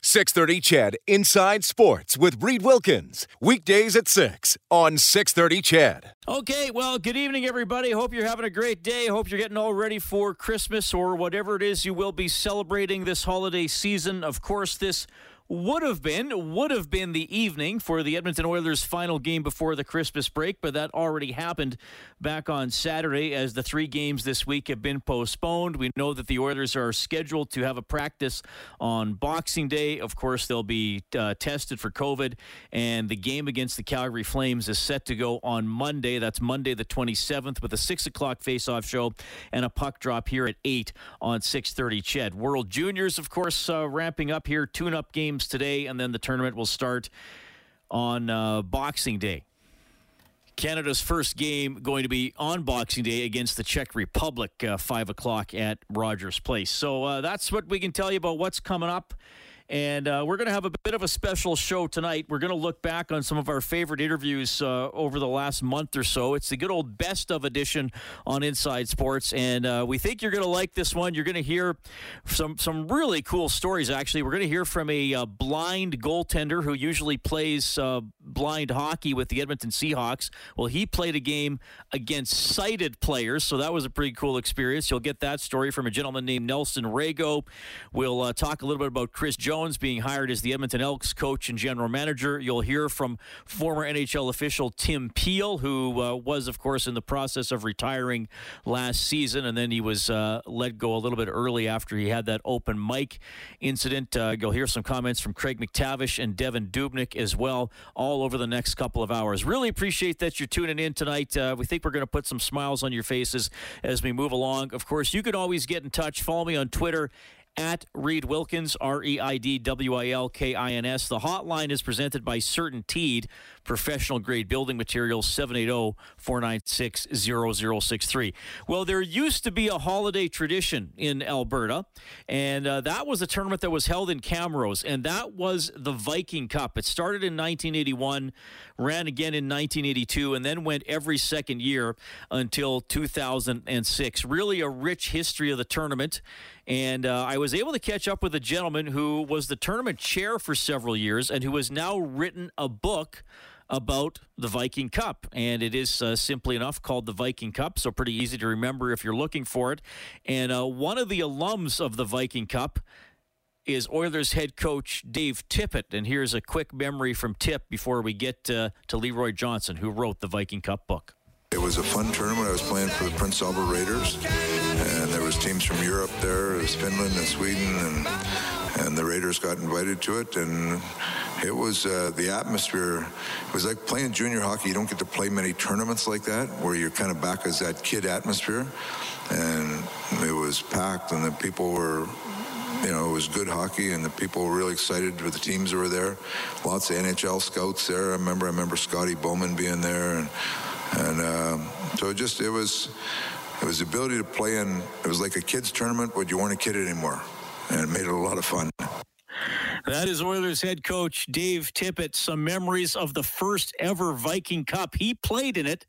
630 CHED Inside Sports with Reed Wilkins. Weekdays at 6 on 630 CHED. Okay, well, good evening, everybody. Hope you're having a great day. Hope you're getting all ready for Christmas or whatever it is you will be celebrating this holiday season. Of course, this would have been would have been the evening for the Edmonton Oilers final game before the Christmas break, but that already happened back on Saturday as the three games this week have been postponed. We know that the Oilers are scheduled to have a practice on Boxing Day. Of course, they'll be uh, tested for COVID, and the game against the Calgary Flames is set to go on Monday. That's Monday the 27th with a six o'clock face-off show and a puck drop here at eight on 6:30. Ched World Juniors, of course, uh, ramping up here. Tune-up games games today, and then the tournament will start on uh, Boxing Day. Canada's first game going to be on Boxing Day against the Czech Republic, uh, 5 o'clock at Rogers Place. So uh, that's what we can tell you about what's coming up and uh, we're going to have a bit of a special show tonight. We're going to look back on some of our favorite interviews uh, over the last month or so. It's the good old best of edition on Inside Sports. And uh, we think you're going to like this one. You're going to hear some, some really cool stories, actually. We're going to hear from a uh, blind goaltender who usually plays uh, blind hockey with the Edmonton Seahawks. Well, he played a game against sighted players, so that was a pretty cool experience. You'll get that story from a gentleman named Nelson Rago. We'll uh, talk a little bit about Chris Jones being hired as the Edmonton Elks coach and general manager. You'll hear from former NHL official Tim Peel, who uh, was, of course, in the process of retiring last season, and then he was uh, let go a little bit early after he had that open mic incident. Uh, you'll hear some comments from Craig MacTavish and Devan Dubnyk as well, all over the next couple of hours. Really appreciate that you're tuning in tonight. Uh, we think we're going to put some smiles on your faces as we move along. Of course, you can always get in touch. Follow me on Twitter at Reed Wilkins, R E I D W I L K I N S. The hotline is presented by CertainTeed professional grade building materials 780-496-0063 well there used to be a holiday tradition in alberta and uh, that was a tournament that was held in camrose and that was the viking cup. It started in 1981 ran again in 1982 and then went every second year until 2006 really a rich history of the tournament and uh, I was able to catch up with a gentleman who was the tournament chair for several years and who has now written a book about the Viking Cup. And it is uh, simply enough called the Viking Cup, so pretty easy to remember if you're looking for it. And uh, one of the alums of the Viking Cup is Oilers head coach Dave Tippett. And here's a quick memory from Tip before we get uh, to Leroy Johnson, who wrote the Viking Cup book. It was a fun tournament. I was playing for the Prince Albert Raiders, and there was teams from Europe there, was Finland and Sweden, and and the Raiders got invited to it, and it was uh, the atmosphere. It was like playing junior hockey. You don't get to play many tournaments like that, where you're kind of back as that kid atmosphere, and it was packed, and the people were you know, it was good hockey, and the people were really excited for the teams that were there. Lots of NHL scouts there. I remember, I remember Scotty Bowman being there, and and uh, so it just it was it was the ability to play in. It was like a kids tournament, but you weren't a kid anymore, and it made it a lot of fun. That is Oilers head coach Dave Tippett. Some memories of the first ever Viking Cup. He played in it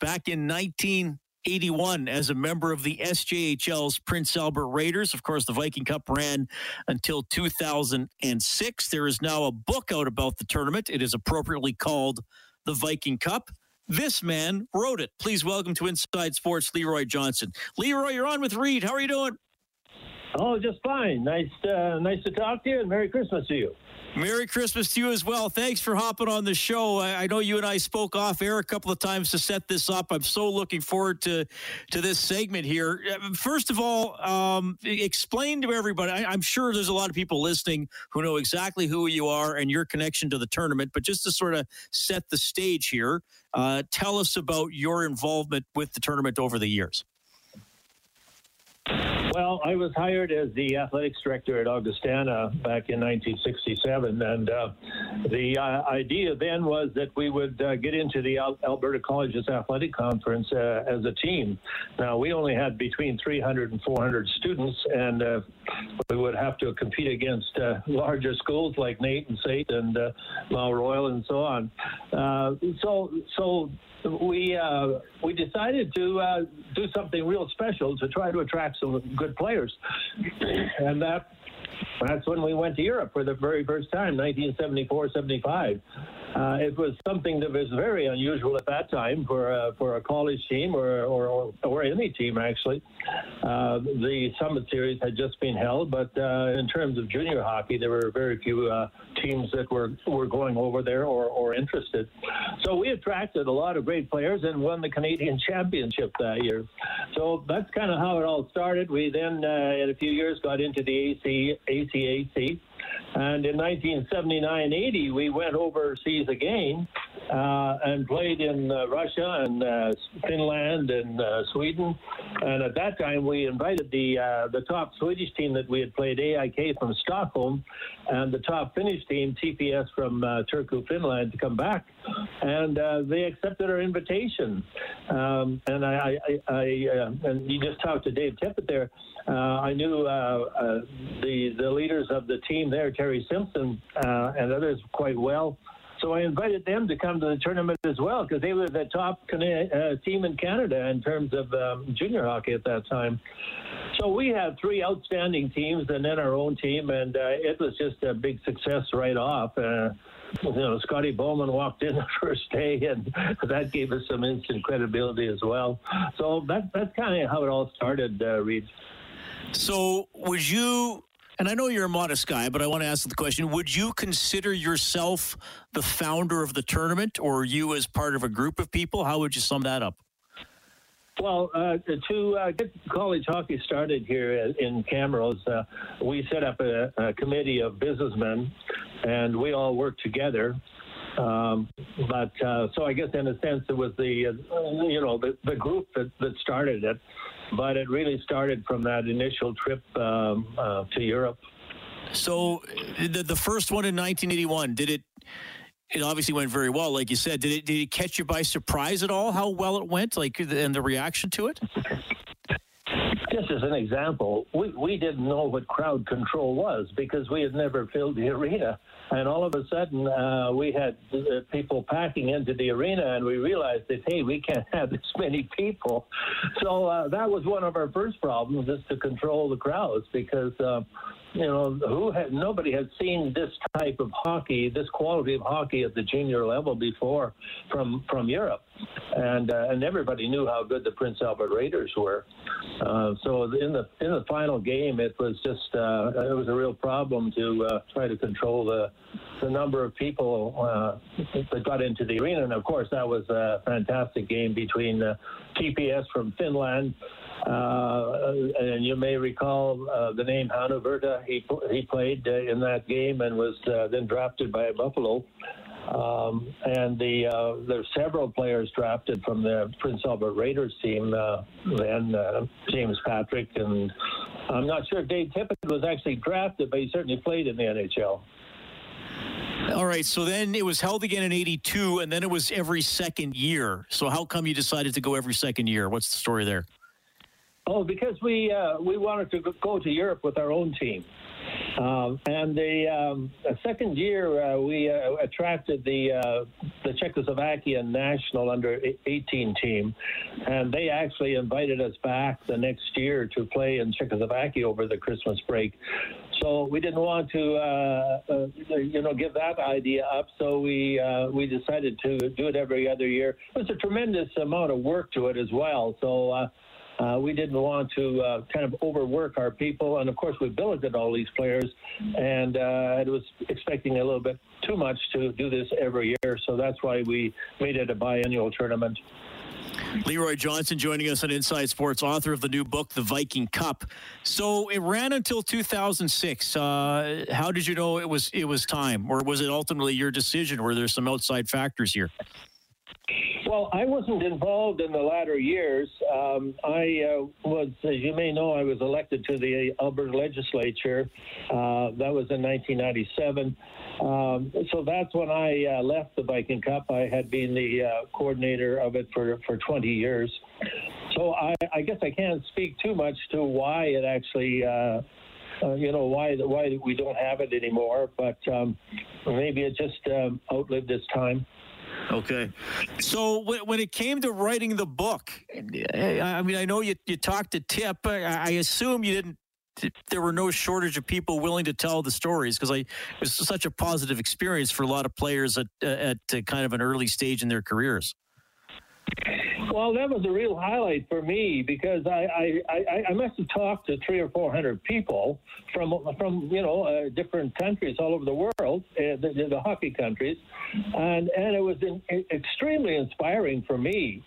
back in 1981 as a member of the SJHL's Prince Albert Raiders. Of course, the Viking Cup ran until 2006. There is now a book out about the tournament. It is appropriately called the Viking Cup. This man wrote it. Please welcome to Inside Sports, Leroy Johnson. Leroy, you're on with Reed. How are you doing? Oh, just fine. Nice, uh, nice to talk to you, and Merry Christmas to you. Merry Christmas to you as well. Thanks for hopping on the show. I, I, know you and I spoke off air a couple of times to set this up. I'm so looking forward to to this segment here. First of all, um, explain to everybody. I, I'm sure there's a lot of people listening who know exactly who you are and your connection to the tournament. But just to sort of set the stage here, uh, tell us about your involvement with the tournament over the years. Well, I was hired as the athletics director at Augustana back in 1967, and uh, the uh, idea then was that we would uh, get into the Al- Alberta Colleges Athletic Conference uh, as a team. Now, we only had between 300 and 400 students, and uh, we would have to compete against uh, larger schools like NAIT and SAIT and Mount Royal and so on. so, so we uh, we decided to uh, do something real special to try to attract some good players, and that that's when we went to Europe for the very first time, 1974, 75. Uh, it was something that was very unusual at that time for a, for a college team or, or, or any team, actually. Uh, the Summit Series had just been held, but uh, in terms of junior hockey, there were very few uh, teams that were, were going over there or, or interested. So we attracted a lot of great players and won the Canadian Championship that year. So that's kind of how it all started. We then, uh, in a few years, got into the AC, ACAC. And in 1979-80, we went overseas again uh, and played in uh, Russia and uh, Finland and uh, Sweden. And at that time, we invited the uh, the top Swedish team that we had played, AIK from Stockholm, and the top Finnish team, TPS from uh, Turku, Finland, to come back. And they accepted our invitation. Um, and I, I, I and you just talked to Dave Tippett there. I knew the the leaders of the team there, Terry Simpson, and others quite well. So I invited them to come to the tournament as well because they were the top uh, team in Canada in terms of um, junior hockey at that time. So we had three outstanding teams and then our own team, and uh, it was just a big success right off. Uh, you know, Scotty Bowman walked in the first day, and that gave us some instant credibility as well. So that, that's kind of how it all started, uh, Reed. So, would you and I know you're a modest guy, but I want to ask the question Would you consider yourself the founder of the tournament or you as part of a group of people? How would you sum that up? Well, uh, to uh, get college hockey started here in Camrose, uh, we set up a, a, committee of businessmen, and we all worked together. Um, but uh, so I guess in a sense it was the uh, you know the, the group that, that started it but it really started from that initial trip um, uh, to Europe. So, the, the first one in 1981, did it? It obviously went very well, like you said. Did it? Did it catch you by surprise at all? How well it went, like, and the reaction to it? Just as an example, we, we didn't know what crowd control was because we had never filled the arena. And all of a sudden, uh, we had uh, people packing into the arena, and we realized that, hey, we can't have this many people. So uh, that was one of our first problems, is to control the crowds because uh, you know, who nobody had seen this type of hockey, this quality of hockey at the junior level before from from Europe, and uh, and everybody knew how good the Prince Albert Raiders were. Uh, so in the in the final game, it was just uh, it was a real problem to uh, try to control the the number of people uh, that got into the arena, and of course that was a fantastic game between uh, TPS from Finland uh, and you may recall uh, the name Hannu Virta. He he played uh, in that game and was uh, then drafted by Buffalo. Um, and the uh, there's several players drafted from the Prince Albert Raiders team. Uh, then James Patrick and I'm not sure if Dave Tippett was actually drafted, but he certainly played in the NHL. All right, so then it was held again in 82, and then it was every second year. So how come you decided to go every second year? What's the story there? Oh, because we uh, we wanted to go to Europe with our own team, um, and the, um, the, second year uh, we uh, attracted the uh, the Czechoslovakian national under 18 team, and they actually invited us back the next year to play in Czechoslovakia over the Christmas break. So we didn't want to, uh, uh, you know, give that idea up. So we we decided to do it every other year. It was a tremendous amount of work to it as well. So uh, we didn't want to uh, kind of overwork our people, and of course we billeted all these players, and uh, it was expecting a little bit too much to do this every year. So that's why we made it a biennial tournament. Leroy Johnson joining us on Inside Sports, author of the new book, The Viking Cup. So it ran until 2006. Uh, how did you know it was it was time, or was it ultimately your decision? Were there some outside factors here? Well, I wasn't involved in the latter years. Um, I uh, was, as you may know, I was elected to the Alberta legislature. Uh, that was in 1997. Um, so that's when I uh, left the Viking Cup. I had been the uh, coordinator of it for, for 20 years. So I, I guess I can't speak too much to why it actually uh, uh, you know why why we don't have it anymore. But um, maybe it just um, outlived its time. Okay. So when, it came to writing the book, I mean, I know you, you talked to Tip. I, assume you didn't. There were no shortage of people willing to tell the stories because it was such a positive experience for a lot of players at at kind of an early stage in their careers. Well, that was a real highlight for me because I, I, I, I must have talked to three or four hundred people from from you know uh, different countries all over the world, uh, the, the, hockey countries, and and it was in, extremely inspiring for me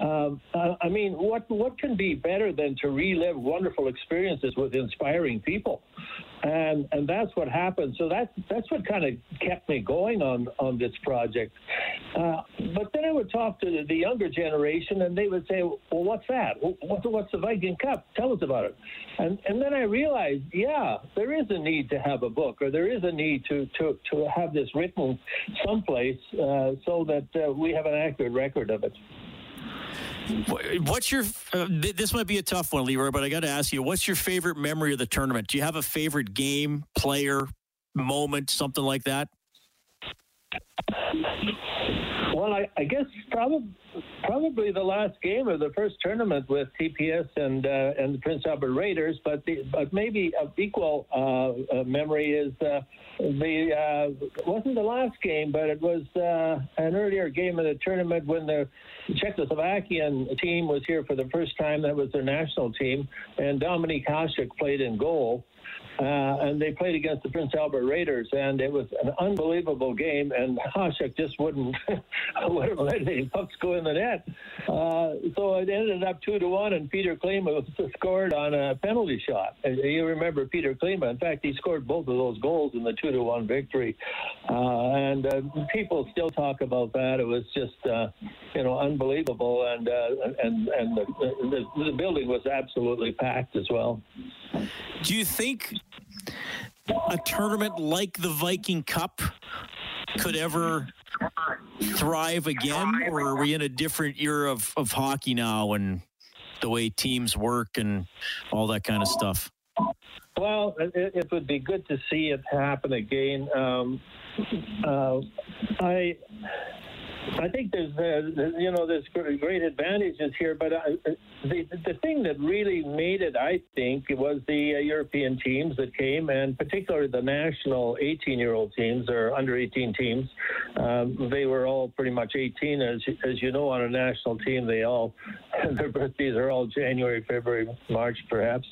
um, I mean, what what can be better than to relive wonderful experiences with inspiring people, and and that's what happened. So that's that's what kind of kept me going on on this project. Uh, but then I would talk to the, younger generation, and they would say, "Well, what's that? What's what's the Viking Cup? Tell us about it." And and then I realized, yeah, there is a need to have a book, or there is a need to to to have this written someplace uh, so that uh, we have an accurate record of it. What's your? Uh, this might be a tough one, Leroy, but I got to ask you: What's your favorite memory of the tournament? Do you have a favorite game, player, moment, something like that? Well, I, I guess probably probably the last game of the first tournament with TPS and uh, and the Prince Albert Raiders, but the, but maybe of equal uh, uh, memory is uh, the uh, wasn't the last game, but it was uh, an earlier game of the tournament when the Czechoslovakian team was here for the first time. That was their national team, and Dominik Hasek played in goal. Uh, and they played against the Prince Albert Raiders, and it was an unbelievable game. And Hasek just wouldn't wouldn't let any pucks go in the net, uh, so it ended up two to one. And Peter Klima scored on a penalty shot. And you remember Peter Klima? In fact, he scored both of those goals in the two to one victory. Uh, and uh, people still talk about that. It was just uh, you know unbelievable, and uh, and and the, the, the building was absolutely packed as well. Do you think a tournament like the Viking Cup could ever thrive again, or are we in a different era of, of hockey now and the way teams work and all that kind of stuff? Well, it, it would be good to see it happen again. Um, uh, I I think there's uh, you know there's great advantages here, but uh, the the thing that really made it, I think, was the uh, European teams that came, and particularly the national 18-year-old teams or under 18 teams. Um, they were all pretty much 18, as as you know, on a national team. They all their birthdays are all January, February, March, perhaps.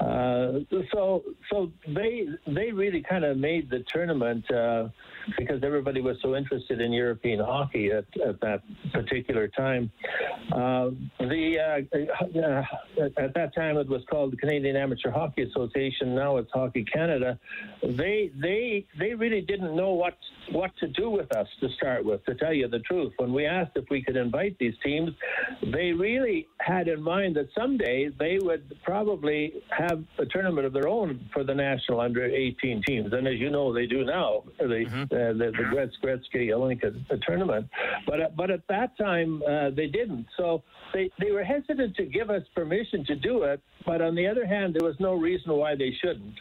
Uh, so so they they really kind of made the tournament uh, because everybody was so interested in European hockey at, at that particular time. Uh, the uh, uh, at that time it was called the Canadian Amateur Hockey Association. Now it's Hockey Canada. They they they really didn't know what what to do with us to start with. To tell you the truth, when we asked if we could invite these teams, they really had in mind that someday they would probably have a tournament of their own for the national under 18 teams. And as you know, they do now. They, mm-hmm. Uh, the, the Gretz Gretzky Olympia tournament. But uh, but at that time uh, they didn't. So they they were hesitant to give us permission to do it. But on the other hand, there was no reason why they shouldn't.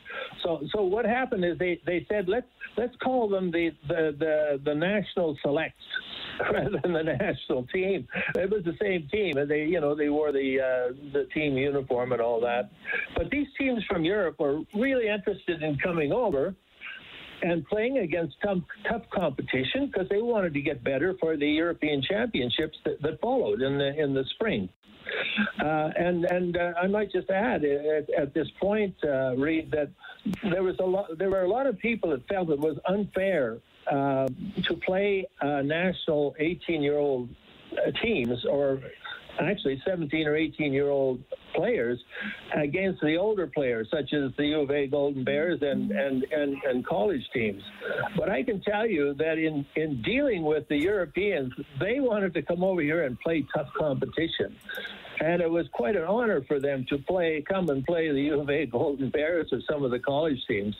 So so what happened is they, they said let's let's call them the the the, the national selects rather than the national team. It was the same team, and they you know they wore the uh, the team uniform and all that. But these teams from Europe were really interested in coming over and playing against tough, tough competition because they wanted to get better for the European Championships that, that followed in the in the spring. Uh, and and uh, I might just add at, at this point, uh, Reed, that there was a lot. There were a lot of people that felt it was unfair uh, to play national 18-year-old uh, teams or actually 17 or 18 year old players against the older players, such as the U of A Golden Bears and, and, and, and college teams. But I can tell you that in, in dealing with the Europeans, they wanted to come over here and play tough competition. And it was quite an honor for them to play, come and play the U of A Golden Bears or some of the college teams.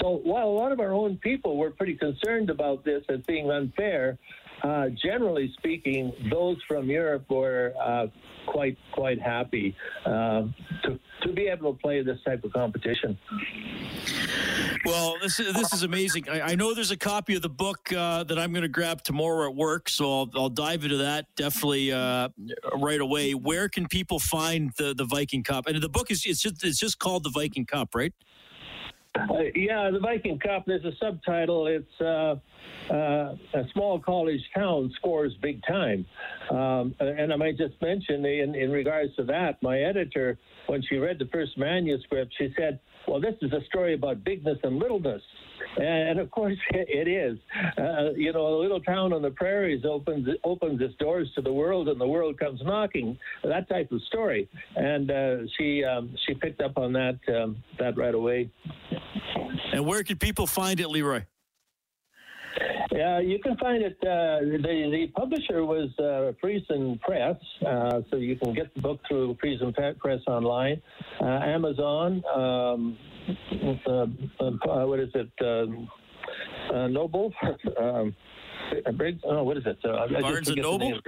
So while a lot of our own people were pretty concerned about this as being unfair, uh, generally speaking, those from Europe were uh, quite quite happy uh, to to be able to play this type of competition. Well, this is this is amazing. I, I know there's a copy of the book uh, that I'm going to grab tomorrow at work, so I'll, I'll dive into that definitely uh, right away. Where can people find the the Viking Cup? And the book is it's just it's just called the Viking Cup, right? Uh, yeah, the Viking Cup. There's a subtitle. It's uh, uh, a small college town scores big time. Um, and I might just mention, in, in regards to that, my editor, when she read the first manuscript, she said, "Well, this is a story about bigness and littleness." And of course, it is. Uh, you know, a little town on the prairies opens opens its doors to the world, and the world comes knocking. That type of story. And uh, she um, she picked up on that um, that right away. And where can people find it, Leroy? Yeah, you can find it. Uh, the the publisher was uh, Friesen Press, uh, so you can get the book through Friesen Press online, uh, Amazon. Um, uh, uh, what is it? Uh, Noble. um, Briggs. Oh, what is it? Uh, Barnes and Noble.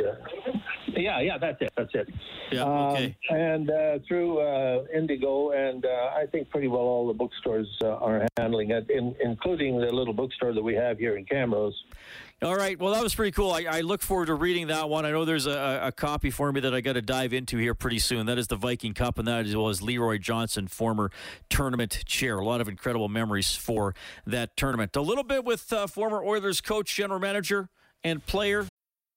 Yeah, yeah, that's it. That's it. Yeah, okay. Um, and uh, through uh, Indigo, and uh, I think pretty well all the bookstores uh, are handling it, in, including the little bookstore that we have here in Camrose. All right. Well, that was pretty cool. I, I, look forward to reading that one. I know there's a, a copy for me that I got to dive into here pretty soon. That is the Viking Cup, and that as well as Leroy Johnson, former tournament chair. A lot of incredible memories for that tournament. A little bit with uh, former Oilers coach, general manager, and player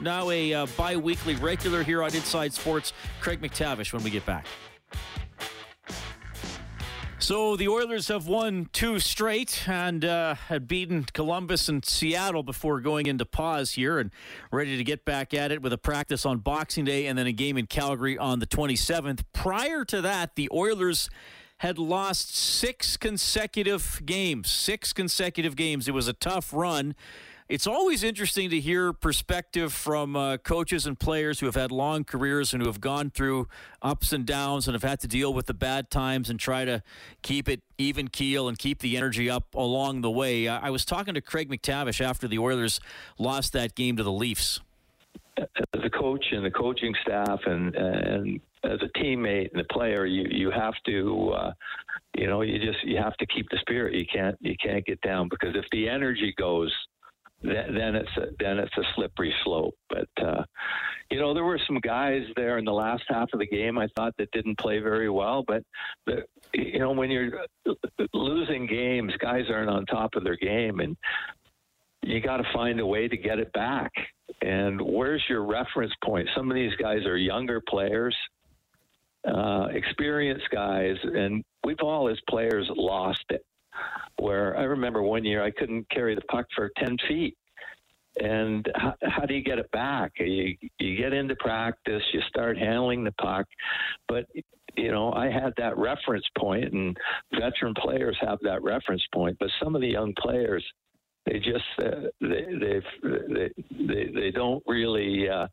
Now a uh, bi-weekly regular here on Inside Sports, Craig MacTavish when we get back. So the Oilers have won two straight and uh, had beaten Columbus and Seattle before going into pause here and ready to get back at it with a practice on Boxing Day and then a game in Calgary on the 27th. Prior to that, the Oilers had lost six consecutive games. Six consecutive games. It was a tough run. It's always interesting to hear perspective from uh, coaches and players who have had long careers and who have gone through ups and downs and have had to deal with the bad times and try to keep it even keel and keep the energy up along the way. I was talking to Craig MacTavish after the Oilers lost that game to the Leafs. As a coach and the coaching staff and and as a teammate and a player, you you have to. Uh, you know, you just you have to keep the spirit. You can't you can't get down because if the energy goes, then it's a, then it's a slippery slope. But uh, you know, there were some guys there in the last half of the game I thought that didn't play very well. But the, you know, when you're losing games, guys aren't on top of their game, and you got to find a way to get it back. And where's your reference point? Some of these guys are younger players, uh, experienced guys, and we've all as players lost it where I remember one year I couldn't carry the puck for 10 feet. And how, how do you get it back? You, you get into practice, you start handling the puck, but you know, I had that reference point, and veteran players have that reference point. But some of the young players, they just uh, they, they they they don't really uh,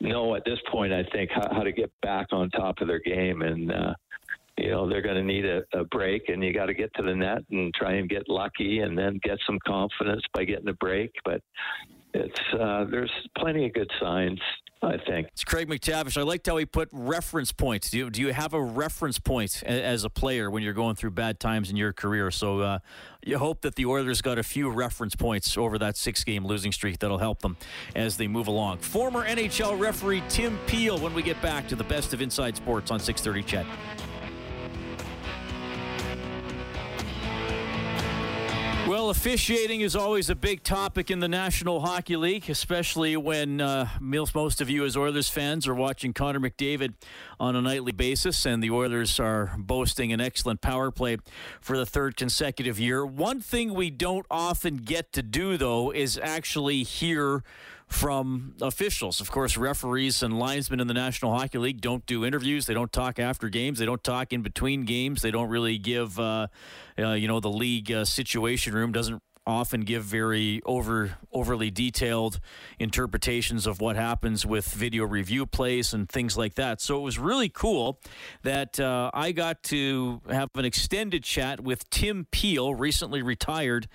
know at this point. I think how, how to get back on top of their game, and uh, you know they're going to need a, a break and you got to get to the net and try and get lucky and then get some confidence by getting a break but it's uh, there's plenty of good signs. I think it's Craig MacTavish. I liked how he put reference points. Do you, do you have a reference point as a player when you're going through bad times in your career? So uh, you hope that the Oilers got a few reference points over that six game losing streak that'll help them as they move along. Former NHL referee Tim Peel when we get back to the best of Inside Sports on 630 CHED. Well, officiating is always a big topic in the National Hockey League, especially when uh, most of you, as Oilers fans, are watching Connor McDavid on a nightly basis, and the Oilers are boasting an excellent power play for the third consecutive year. One thing we don't often get to do, though, is actually hear from officials. Of course, referees and linesmen in the National Hockey League don't do interviews. They don't talk after games. They don't talk in between games. They don't really give, uh, uh, you know, the league uh, situation room doesn't often give very over overly detailed interpretations of what happens with video review plays and things like that. So it was really cool that uh, I got to have an extended chat with Tim Peel, recently retired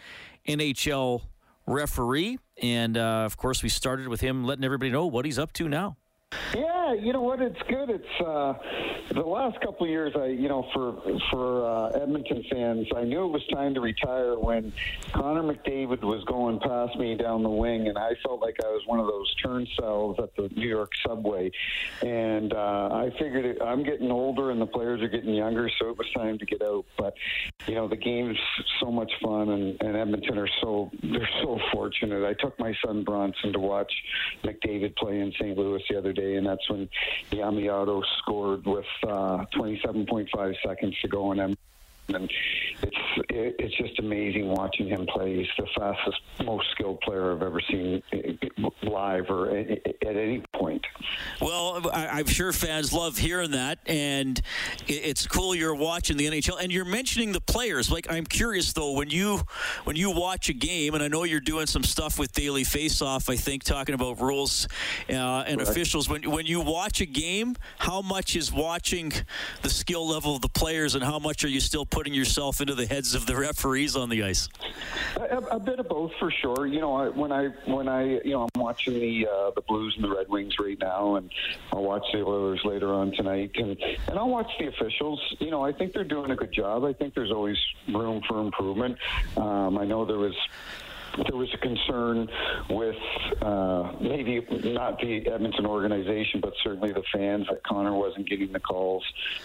NHL referee. And uh, of course, we started with him letting everybody know what he's up to now. Yeah, you know what? It's good. It's uh, the last couple of years. I, you know, for for uh, Edmonton fans, I knew it was time to retire when Connor McDavid was going past me down the wing, and I felt like I was one of those turnstiles at the New York subway. And uh, I figured it, I'm getting older, and the players are getting younger, so it was time to get out. But you know, the game's so much fun, and, and Edmonton are so they're so fortunate. I took my son Bronson to watch McDavid play in St. Louis the other day and that's when Yamamoto scored with uh, 27.5 seconds to go, and and it's it's just amazing watching him play. He's the fastest, most skilled player I've ever seen eh, live or eh, eh, at, any point. Well, I'm sure fans love hearing that, and it's cool you're watching the NHL and you're mentioning the players. Like I'm curious though, when you when you watch a game, and I know you're doing some stuff with Daily Faceoff. I think talking about rules uh, and right. officials. When when you watch a game, how much is watching the skill level of the players, and how much are you still putting yourself into the heads of the referees on the ice? A, a bit of both, for sure. You know, I, when I when I you know I'm watching the uh, the Blues and the Red Wings right now, and I'll watch the Oilers later on tonight, and and I'll watch the officials. You know, I think they're doing a good job. I think there's always room for improvement. Um, I know there was there was a concern with uh, maybe not the Edmonton organization, but certainly the fans that Connor wasn't getting the calls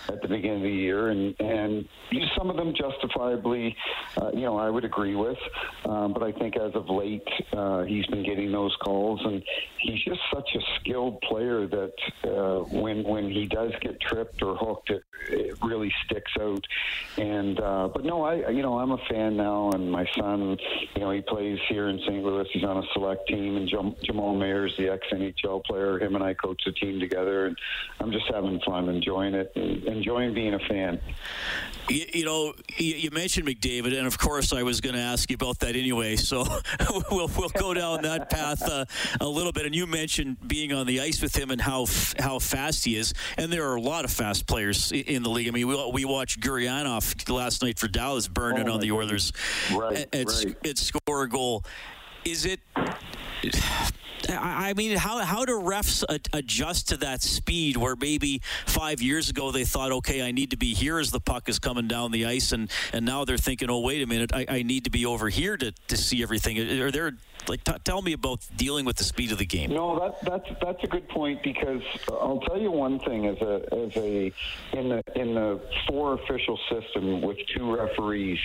at the beginning of the year, and and some of them justifiably, uh, you know, I would agree with. Um, but I think as of late, uh, he's been getting those calls, and he's just such a skilled player that uh, when when he does get tripped or hooked, it, it really sticks out. And uh, but no, I you know I'm a fan now, and my son, you know, he plays He's here in St. Louis. He's on a select team, and Jam- Jamal Mayers the ex NHL player. Him and I coach the team together, and I'm just having fun, enjoying it, enjoying being a fan. You, you know, you, you, mentioned McDavid, and of course, I was going to ask you about that anyway. So we'll we'll go down that path uh, a little bit. And you mentioned being on the ice with him and how f- how fast he is. And there are a lot of fast players in the league. I mean, we we watched Gurianov last night for Dallas burning oh on the Oilers. Right, and, right. and score a goal. Is it? I mean, how how do refs adjust to that speed where maybe five years ago they thought, okay, I need to be here as the puck is coming down the ice, and, and now they're thinking, oh, wait a minute, I, I need to be over here to, to see everything. Are there like t- tell me about dealing with the speed of the game? No, that, that's that's a good point because I'll tell you one thing as a as a in the in the four official system with two referees,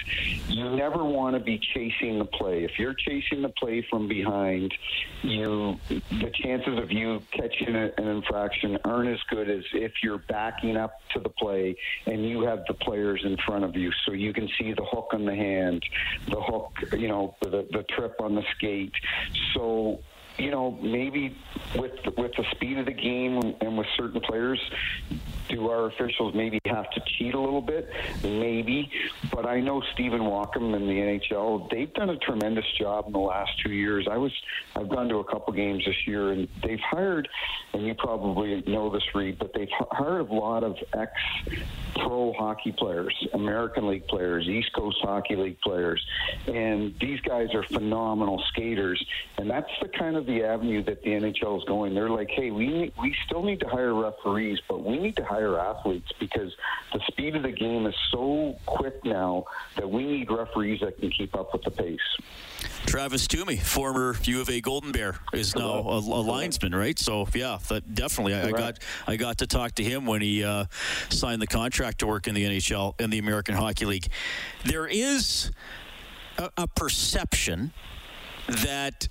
you never want to be chasing the play. If you're chasing the play from behind, you the chances of you catching a, an infraction aren't as good as if you're backing up to the play and you have the players in front of you, so you can see the hook on the hand, the hook, you know, the the trip on the skate. So you know, maybe with with the speed of the game and with certain players, do our officials maybe have to cheat a little bit? Maybe. But I know Stephen Walkom and the NHL, they've done a tremendous job in the last two years. I was, I've gone to a couple games this year, and they've hired, and you probably know this, Reed, but they've hired a lot of ex pro hockey players, American League players, East Coast Hockey League players, and these guys are phenomenal skaters, and that's the kind of the avenue that the NHL is going. They're like, hey, we we still need to hire referees, but we need to hire athletes because the speed of the game is so quick now that we need referees that can keep up with the pace. Travis Toomey, former U of A Golden Bear, is now a, a linesman, right? So yeah, that definitely. I, I, got I got to talk to him when he uh, signed the contract to work in the NHL in the American Hockey League. There is a, a perception that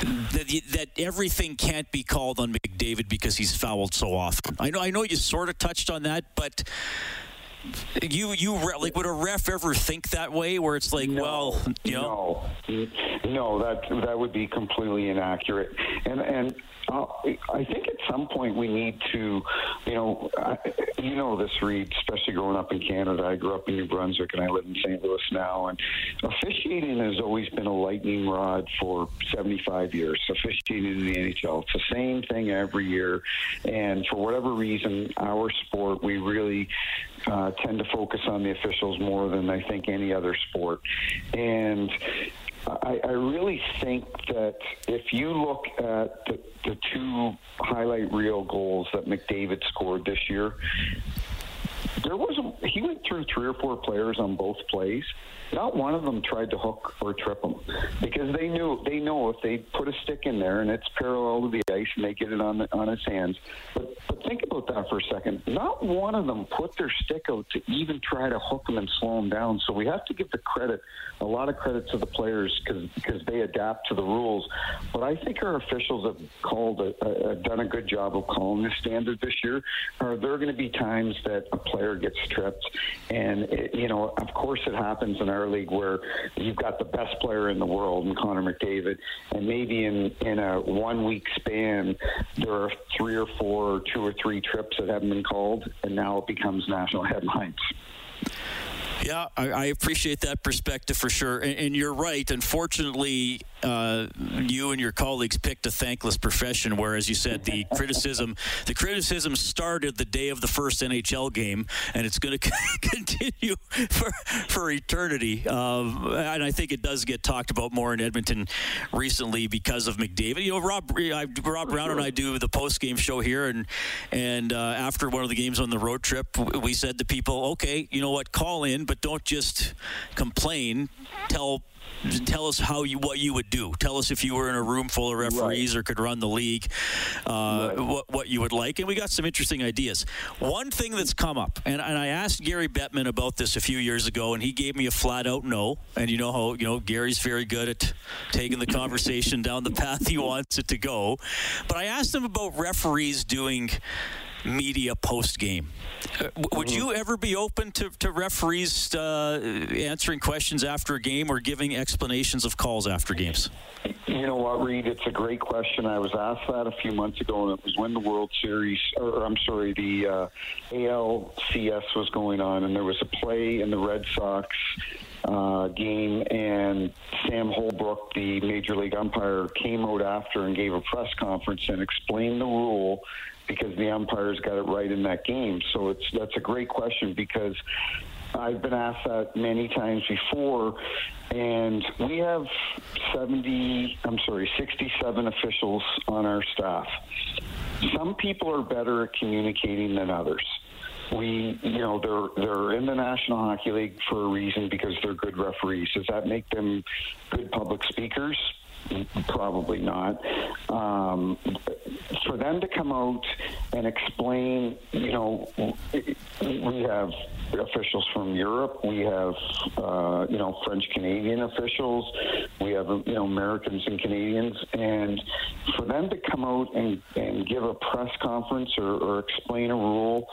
that, that everything can't be called on McDavid because he's fouled so often. I know I know you sort of touched on that, but you you like would a ref ever think that way where it's like no, well you know? No. No that that would be completely inaccurate. And and uh, I think at some point we need to, you know, I, you know this, Reed, especially growing up in Canada. I grew up in New Brunswick and I live in St. Louis now. And officiating has always been a lightning rod for 75 years, officiating in the NHL. It's the same thing every year. And for whatever reason, our sport, we really uh, tend to focus on the officials more than I think any other sport. And I, I really think that if you look at the, the two highlight reel goals that McDavid scored this year, there was a, he went through three or four players on both plays. Not one of them tried to hook or trip him because they knew they know if they put a stick in there and it's parallel to the ice and they get it on the, on his hands. But but think about that for a second. Not one of them put their stick out to even try to hook him and slow him down. So we have to give the credit, a lot of credit to the players because they adapt to the rules. But I think our officials have called uh, uh, a, a, done a good job of calling the standard this year. Are there going to be times that a player gets tripped, and it, you know, of course, it happens in our league where you've got the best player in the world, in Connor McDavid, and maybe in in a one week span there are three or four, or two or three trips that haven't been called, and now it becomes national headlines. Yeah, I, I, appreciate that perspective for sure. And, and you're right. Unfortunately, uh, you and your colleagues picked a thankless profession, where, as you said, the criticism the criticism started the day of the first NHL game, and it's going to continue for for eternity. Um, and I think it does get talked about more in Edmonton recently because of McDavid. You know, Rob I, Rob Brown and I do the post game show here, and and uh, after one of the games on the road trip, we said to people, okay, you know what, call in but don't just complain. Tell tell us how you what you would do. Tell us if you were in a room full of referees right. or could run the league, uh, right. what what you would like. And we got some interesting ideas. One thing that's come up, and, and I asked Gary Bettman about this a few years ago, and he gave me a flat out no. And you know how you know Gary's very good at taking the conversation down the path he wants it to go. But I asked him about referees doing media post game. Uh, would you ever be open to, to referees uh, answering questions after a game or giving explanations of calls after games? You know what, Reed? It's a great question. I was asked that a few months ago, and it was when the World Series, or I'm sorry, the uh, ALCS was going on, and there was a play in the Red Sox uh, game, and Sam Holbrook, the major league umpire, came out after and gave a press conference and explained the rule because the umpires got it right in that game. So it's that's a great question because I've been asked that many times before, and we have 70, I'm sorry, 67 officials on our staff. Some people are better at communicating than others. We, you know, they're they're in the National Hockey League for a reason because they're good referees. Does that make them good public speakers? Probably not. Um, for them to come out and explain, you know, we have officials from Europe, we have, uh, you know, French Canadian officials, we have, you know, Americans and Canadians, and for them to come out and, and give a press conference or, or explain a rule,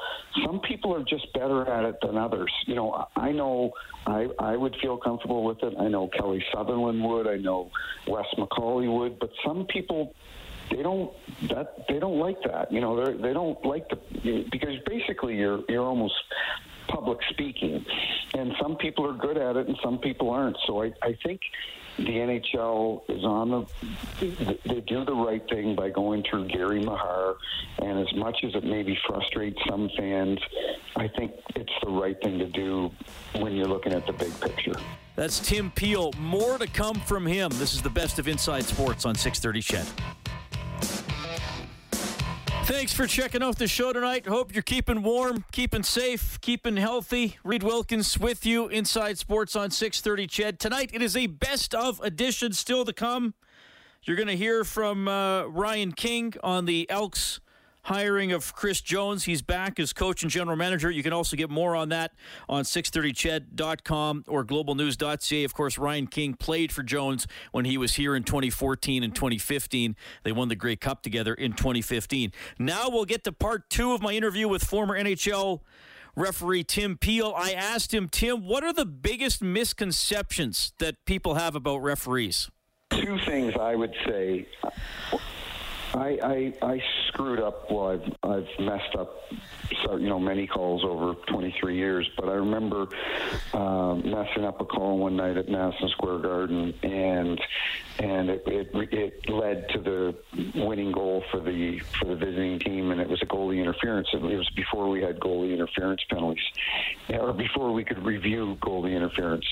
some people are just better at it than others. You know, I know I, I would feel comfortable with it. I know Kelly Sutherland would. I know Wes McCauley would. But some people they don't that they don't like that. You know, they they don't like the because basically you're you're almost public speaking, and some people are good at it and some people aren't. So I I think the NHL is on the they do the right thing by going through Gary Meagher, and as much as it maybe frustrates some fans, I think it's the right thing to do when you're looking at the big picture. That's Tim Peel. More to come from him. This is the best of Inside Sports on 630 CHED. Thanks for checking out the show tonight. Hope you're keeping warm, keeping safe, keeping healthy. Reed Wilkins with you, Inside Sports on 630 CHED. Tonight, it is a best of edition still to come. You're going to hear from uh, Ryan King on the Elks hiring of Chris Jones. He's back as coach and general manager. You can also get more on that on 630ched.com or globalnews.ca. Of course, Ryan King played for Jones when he was here in 2014 and 2015. They won the Grey Cup together in 2015. Now we'll get to part two of my interview with former NHL referee Tim Peel. I asked him, Tim, what are the biggest misconceptions that people have about referees? Two things I would say. I, I, I screwed up. Well, I've I've messed up, so, you know, many calls over 23 years. But I remember um, messing up a call one night at Madison Square Garden, and and it, it it led to the winning goal for the for the visiting team, and it was a goalie interference. It was before we had goalie interference penalties, or before we could review goalie interference.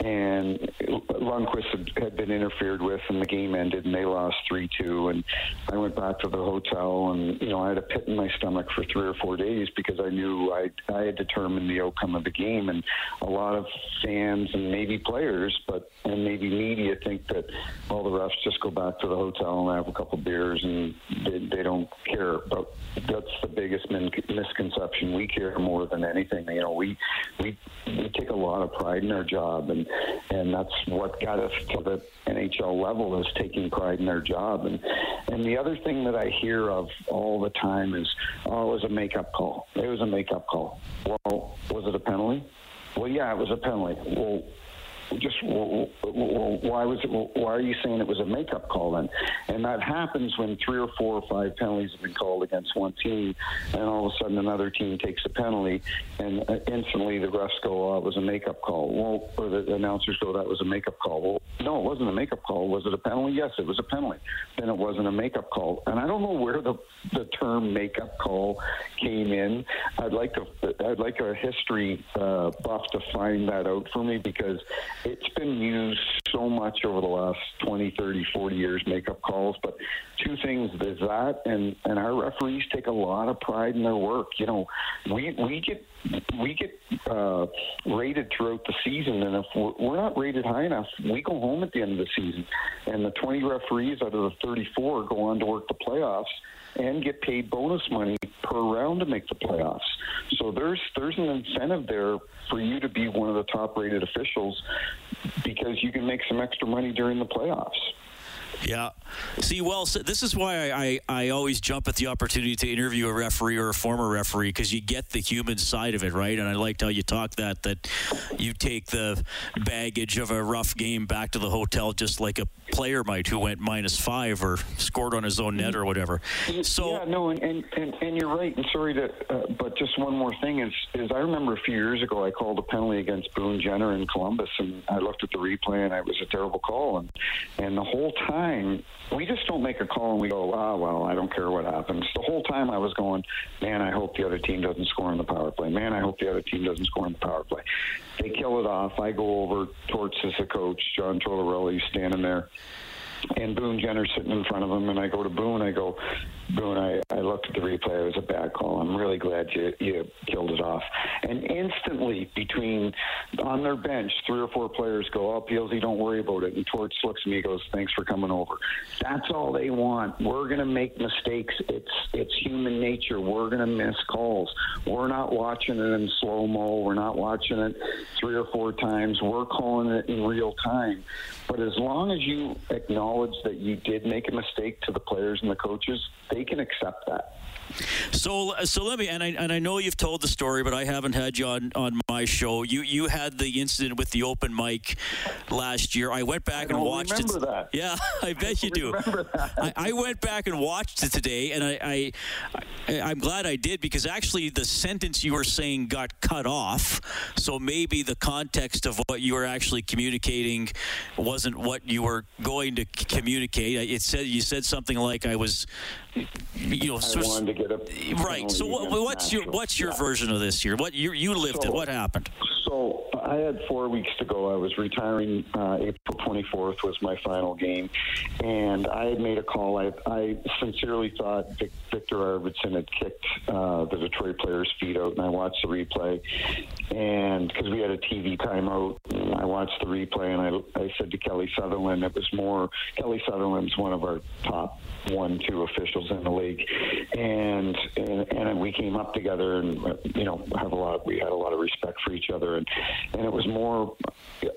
And Lundqvist had been interfered with, and the game ended, and they lost three two. And I went back to the hotel, and you know I had a pit in my stomach for three or four days because I knew I I had determined the outcome of the game, and a lot of fans and maybe players, but and maybe media think that all the refs just go back to the hotel and have a couple beers and they, they don't care. But that's the biggest min- misconception. We care more than anything. You know, we we we take a lot of pride in our job, and and that's what got us to the NHL level is taking pride in our job. And and the other thing that I hear of all the time is, oh, it was a makeup call. It was a makeup call. Well, was it a penalty? Well, yeah, it was a penalty. Well, just why was it? Why are you saying it was a makeup call then? And that happens when three or four or five penalties have been called against one team, and all of a sudden another team takes a penalty, and uh, instantly the refs go, "Oh, it was a makeup call." Well, or the announcers go, "That was a makeup call." Well, no, it wasn't a makeup call. Was it a penalty? Yes, it was a penalty. Then it wasn't a makeup call, and I don't know where the the term makeup call came in. I'd like to. I'd like a history uh, buff to find that out for me because it's been used so much over the last 20, 30, 40 years, makeup calls. But two things there's that, and, and our referees take a lot of pride in their work. You know, we, we get we get uh, rated throughout the season, and if we're, we're not rated high enough, we go home at the end of the season. And the 20 referees out of the 34 go on to work the playoffs and get paid bonus money per round to make the playoffs. So there's there's an incentive there for you to be one of the top rated officials because you can make some extra money during the playoffs. Yeah. See, well, so this is why I, I, I, always jump at the opportunity to interview a referee or a former referee because you get the human side of it, right? And I liked how you talked that that you take the baggage of a rough game back to the hotel just like a player might who went minus five or scored on his own net or whatever. So yeah, no, and and, and, and you're right. And sorry to, uh, but just one more thing is is I remember a few years ago I called a penalty against Boone Jenner in Columbus, and I looked at the replay and it was a terrible call, and and the whole time we just don't make a call and we go, ah, well, I don't care what happens. The whole time I was going, man, I hope the other team doesn't score on the power play. Man, I hope the other team doesn't score on the power play. They kill it off. I go over towards the coach, John Tortorella, standing there and Boone Jenner sitting in front of him, and I go to Boone. I go, Boone, I, I looked at the replay. It was a bad call. I'm really glad you you killed it off. And instantly, between on their bench, three or four players go, "Oh, Peelsy, don't worry about it." And Torts looks at me, goes, "Thanks for coming over." That's all they want. We're gonna make mistakes. It's it's human nature. We're gonna miss calls. We're not watching it in slow mo. We're not watching it three or four times. We're calling it in real time. But as long as you acknowledge that you did make a mistake to the players and the coaches, they can accept that. So, so let me, and I and I know you've told the story, but I haven't had you on, on my show. You you had the incident with the open mic last year. I went back I and watched remember it. That. Yeah, I bet I you do. I, I, went back and watched it today, and I, I, I I'm glad I did because actually the sentence you were saying got cut off. So maybe the context of what you were actually communicating wasn't what you were going to communicate. It said you said something like I was, you know, I wanted to get a right. So what, what's your what's your yeah. version of this year? What you you lived so, it? What happened? So I had four weeks to go. I was retiring. Uh, April 24th was my final game, and I had made a call. I, I sincerely thought Vic, Victor Arvidsson had kicked uh, the Detroit player's feet out, and I watched the replay. And because we had a TV timeout, I watched the replay, and I, I said to Kelly Sutherland, it was more Kelly Sutherland's one of our top one, two officials in the league, and and, and we came up together, and you know, have a lot. We had a lot of respect for each other, and it was more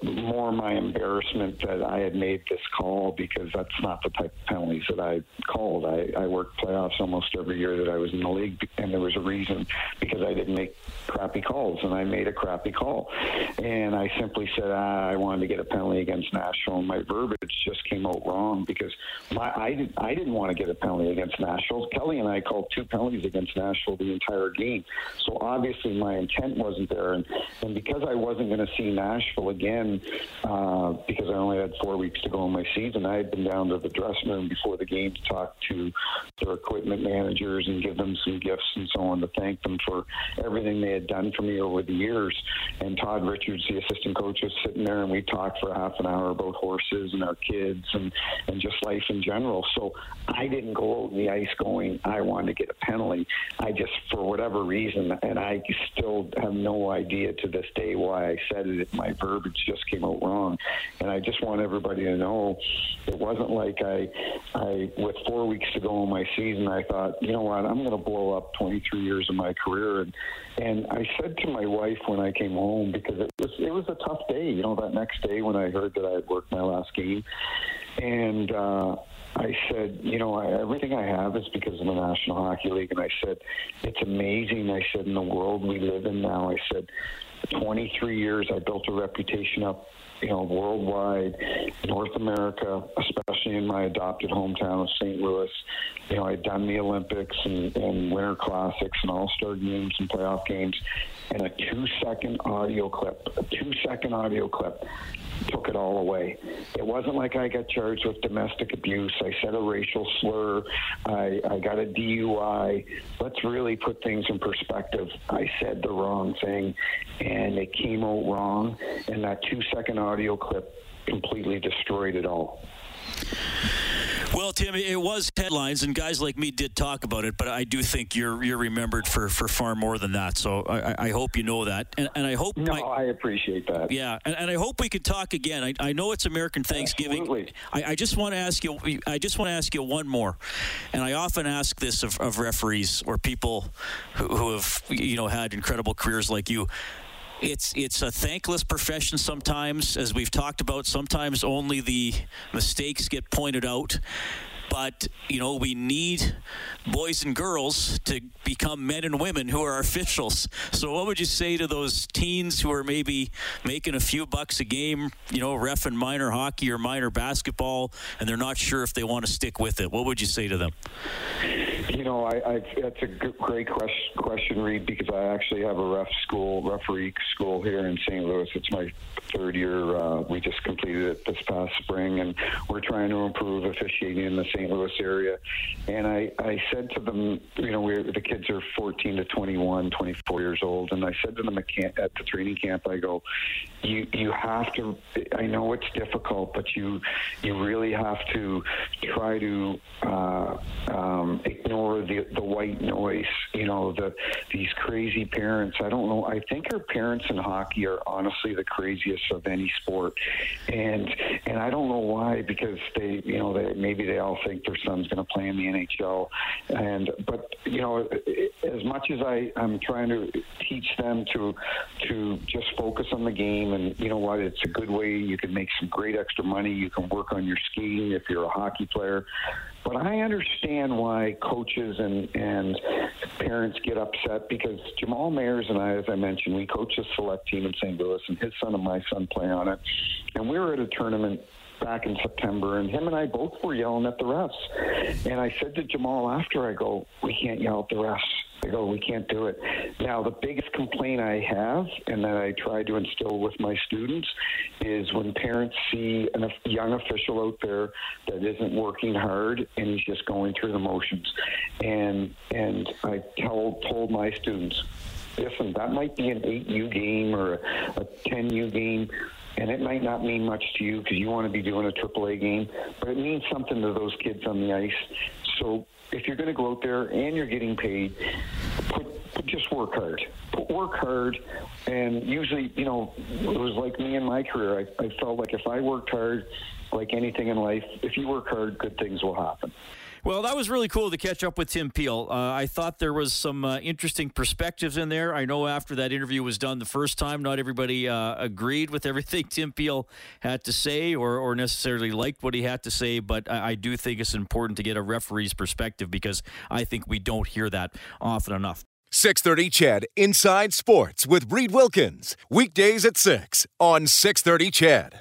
more my embarrassment that I had made this call because that's not the type of penalties that I called. I, I worked playoffs almost every year that I was in the league, and there was a reason because I didn't make crappy calls, and I made a crappy call, and I simply said ah, I wanted to get a penalty against Nashville. And my verbiage just came out wrong because my I did I didn't want to get a penalty against Nashville. Kelly and I called two penalties against Nashville the entire game. So obviously my intent wasn't there. And, and because I wasn't going to see Nashville again, uh, because I only had four weeks to go in my season, I had been down to the dressing room before the game to talk to their equipment managers and give them some gifts and so on to thank them for everything they had done for me over the years. And Todd Richards, the assistant coach, was sitting there and we talked for half an hour about horses and our kids and, and just life in general. So I didn't go out in the ice going, I want to get a penalty. I just, for whatever reason, and I still have no idea to this day why I said it. My verbiage just came out wrong. And I just want everybody to know it wasn't like I, I with four weeks to go in my season, I thought, you know what, I'm going to blow up 23 years of my career. And, and I said to my wife when I came home, because it was, it was a tough day, you know, that next day when I heard that I had worked my last game. And, uh, I said, you know, I, everything I have is because of the National Hockey League. And I said, it's amazing. I said, in the world we live in now, I said, 23 years, I built a reputation up, you know, worldwide, North America, especially in my adopted hometown of St. Louis. You know, I'd done the Olympics and, and Winter Classics and All Star games and playoff games. And a two second audio clip, a two second audio clip took it all away. It wasn't like I got charged with domestic abuse. I said a racial slur. I, I got a DUI. Let's really put things in perspective. I said the wrong thing, and it came out wrong. And that two second audio clip completely destroyed it all. Well, Tim, it was headlines, and guys like me did talk about it, but I do think you're you're remembered for, for far more than that. So I, I hope you know that, and, and I hope. No, my, I appreciate that. Yeah, and, and I hope we can talk again. I, I know it's American Thanksgiving. Absolutely. I, I just want to ask you. I just want to ask you one more, and I often ask this of, of referees or people who, who have you know had incredible careers like you it's it's a thankless profession sometimes as we've talked about sometimes only the mistakes get pointed out but you know we need boys and girls to become men and women who are officials. So what would you say to those teens who are maybe making a few bucks a game, you know, ref in minor hockey or minor basketball, and they're not sure if they want to stick with it? What would you say to them? You know, I, I that's a great question, question, Reid, because I actually have a ref school, referee school here in St. Louis. It's my third year. Uh, we just completed it this past spring, and we're trying to improve officiating in the St. Louis area. And I, I said to them, you know, we the kids are 14 to 21, 24 years old, and I said to them at the training camp, I go, you you have to. I know it's difficult, but you you really have to try to uh, um, ignore ignore the the white noise. You know, the these crazy parents. I don't know. I think our parents in hockey are honestly the craziest of any sport, and and I don't know why because they you know they maybe they all think their son's going to play in the NHL, and but you know as much as I I'm trying to teach them to to just focus on the game and you know what it's a good way you can make some great extra money you can work on your skiing if you're a hockey player but I understand why coaches and, and parents get upset because Jamal Mayers and I, as I mentioned, we coach a select team in St. Louis, and his son and my son play on it. And we were at a tournament back in September, and him and I both were yelling at the refs. And I said to Jamal after, I go, we can't yell at the refs. I go, we can't do it. Now, the biggest complaint I have, and that I try to instill with my students, is when parents see a young official out there that isn't working hard and he's just going through the motions. And and I told told my students, listen, that might be an 8U game or a 10U game and it might not mean much to you because you want to be doing a AAA game, but it means something to those kids on the ice. So if you're going to go out there and you're getting paid, put, put just work hard. Put work hard, and usually, you know, it was like me in my career. I, I felt like if I worked hard, like anything in life, if you work hard, good things will happen. Well, that was really cool to catch up with Tim Peel. Uh, I thought there was some uh, interesting perspectives in there. I know after that interview was done the first time, not everybody uh, agreed with everything Tim Peel had to say or, or necessarily liked what he had to say, but I, I do think it's important to get a referee's perspective because I think we don't hear that often enough. 630 CHED Inside Sports with Reid Wilkins. Weekdays at 6 on 630 CHED.